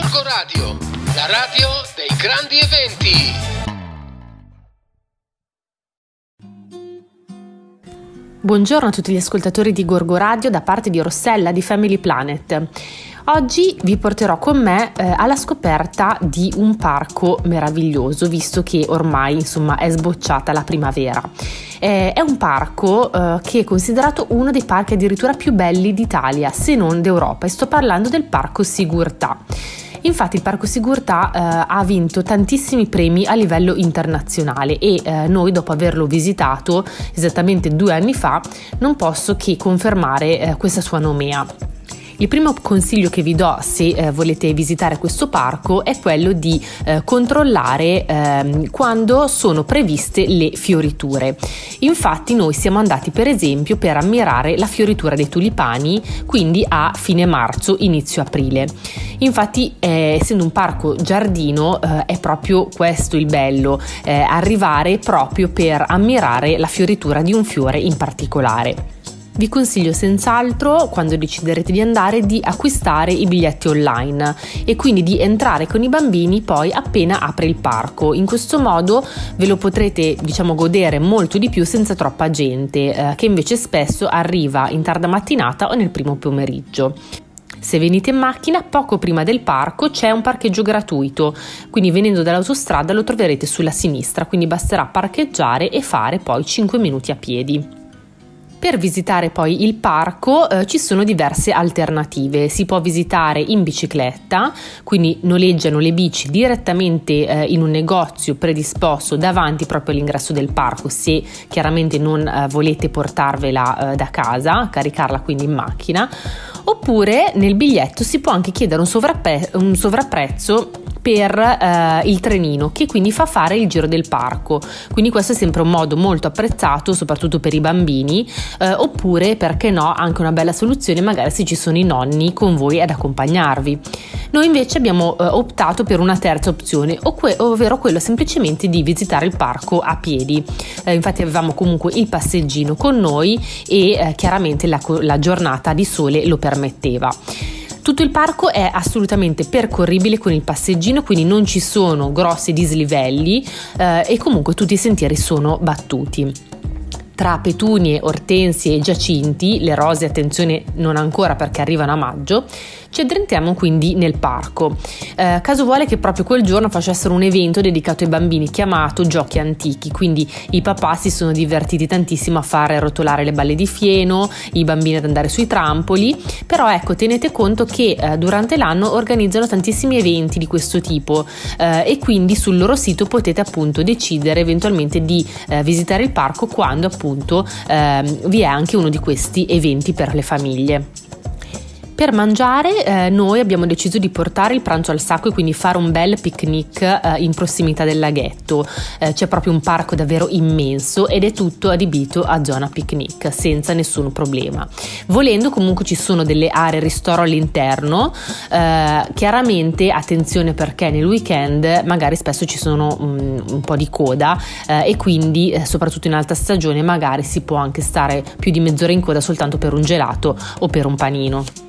Gorgo Radio, la radio dei grandi eventi. Buongiorno a tutti gli ascoltatori di Gorgo Radio da parte di Rossella di Family Planet. Oggi vi porterò con me eh, alla scoperta di un parco meraviglioso, visto che ormai insomma è sbocciata la primavera. Eh, è un parco eh, che è considerato uno dei parchi addirittura più belli d'Italia, se non d'Europa, e sto parlando del parco Sigurtà. Infatti il Parco Sigurtà eh, ha vinto tantissimi premi a livello internazionale e eh, noi dopo averlo visitato esattamente due anni fa non posso che confermare eh, questa sua nomea. Il primo consiglio che vi do se eh, volete visitare questo parco è quello di eh, controllare eh, quando sono previste le fioriture. Infatti noi siamo andati per esempio per ammirare la fioritura dei tulipani, quindi a fine marzo, inizio aprile. Infatti eh, essendo un parco giardino eh, è proprio questo il bello, eh, arrivare proprio per ammirare la fioritura di un fiore in particolare. Vi consiglio senz'altro, quando deciderete di andare, di acquistare i biglietti online e quindi di entrare con i bambini poi appena apre il parco. In questo modo ve lo potrete, diciamo, godere molto di più senza troppa gente, eh, che invece spesso arriva in tarda mattinata o nel primo pomeriggio. Se venite in macchina, poco prima del parco c'è un parcheggio gratuito, quindi venendo dall'autostrada lo troverete sulla sinistra, quindi basterà parcheggiare e fare poi 5 minuti a piedi. Per visitare poi il parco eh, ci sono diverse alternative, si può visitare in bicicletta, quindi noleggiano le bici direttamente eh, in un negozio predisposto davanti proprio all'ingresso del parco se chiaramente non eh, volete portarvela eh, da casa, caricarla quindi in macchina, oppure nel biglietto si può anche chiedere un, sovrappe- un sovrapprezzo per eh, il trenino che quindi fa fare il giro del parco. Quindi questo è sempre un modo molto apprezzato soprattutto per i bambini eh, oppure perché no anche una bella soluzione magari se ci sono i nonni con voi ad accompagnarvi. Noi invece abbiamo eh, optato per una terza opzione, ovvero quello semplicemente di visitare il parco a piedi. Eh, infatti avevamo comunque il passeggino con noi e eh, chiaramente la, la giornata di sole lo permetteva. Tutto il parco è assolutamente percorribile con il passeggino, quindi non ci sono grossi dislivelli eh, e comunque tutti i sentieri sono battuti. Tra petunie, ortensie e giacinti, le rose attenzione non ancora perché arrivano a maggio, ci addentriamo quindi nel parco. Eh, caso vuole che proprio quel giorno facessero un evento dedicato ai bambini chiamato Giochi Antichi, quindi i papà si sono divertiti tantissimo a fare rotolare le balle di fieno, i bambini ad andare sui trampoli, però ecco tenete conto che eh, durante l'anno organizzano tantissimi eventi di questo tipo eh, e quindi sul loro sito potete appunto decidere eventualmente di eh, visitare il parco quando appunto ehm, vi è anche uno di questi eventi per le famiglie. Per mangiare eh, noi abbiamo deciso di portare il pranzo al sacco e quindi fare un bel picnic eh, in prossimità del laghetto. Eh, c'è proprio un parco davvero immenso ed è tutto adibito a zona picnic senza nessun problema. Volendo comunque ci sono delle aree ristoro all'interno, eh, chiaramente attenzione perché nel weekend magari spesso ci sono um, un po' di coda eh, e quindi eh, soprattutto in alta stagione magari si può anche stare più di mezz'ora in coda soltanto per un gelato o per un panino.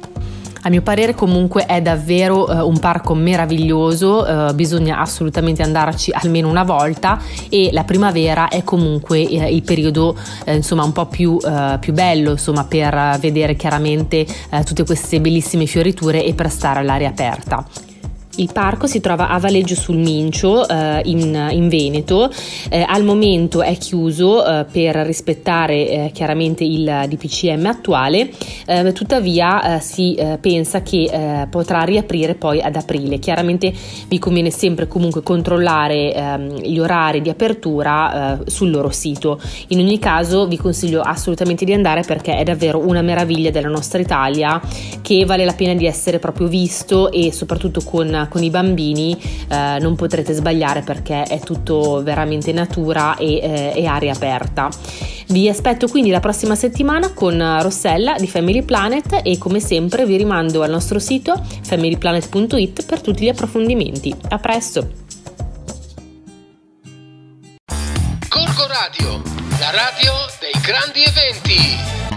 A mio parere comunque è davvero uh, un parco meraviglioso, uh, bisogna assolutamente andarci almeno una volta e la primavera è comunque uh, il periodo insomma un po' più, più bello insomma per vedere chiaramente tutte queste bellissime fioriture e per stare all'aria aperta. Il parco si trova a Valeggio sul Mincio eh, in, in, Veneto, eh, al momento è chiuso eh, per rispettare eh, chiaramente il DPCM attuale, eh, tuttavia eh, si pensa che potrà riaprire poi ad aprile. Chiaramente vi conviene sempre comunque controllare ehm, gli orari di apertura sul loro sito. In ogni caso vi consiglio assolutamente di andare perché è davvero una meraviglia della nostra Italia che vale la pena di essere proprio visto e soprattutto con con i bambini eh, non potrete sbagliare perché è tutto veramente natura e, eh, e aria aperta. Vi aspetto quindi la prossima settimana con Rossella di Family Planet e come sempre vi rimando al nostro sito familyplanet.it per tutti gli approfondimenti. A presto! Corco Radio, la radio dei grandi eventi.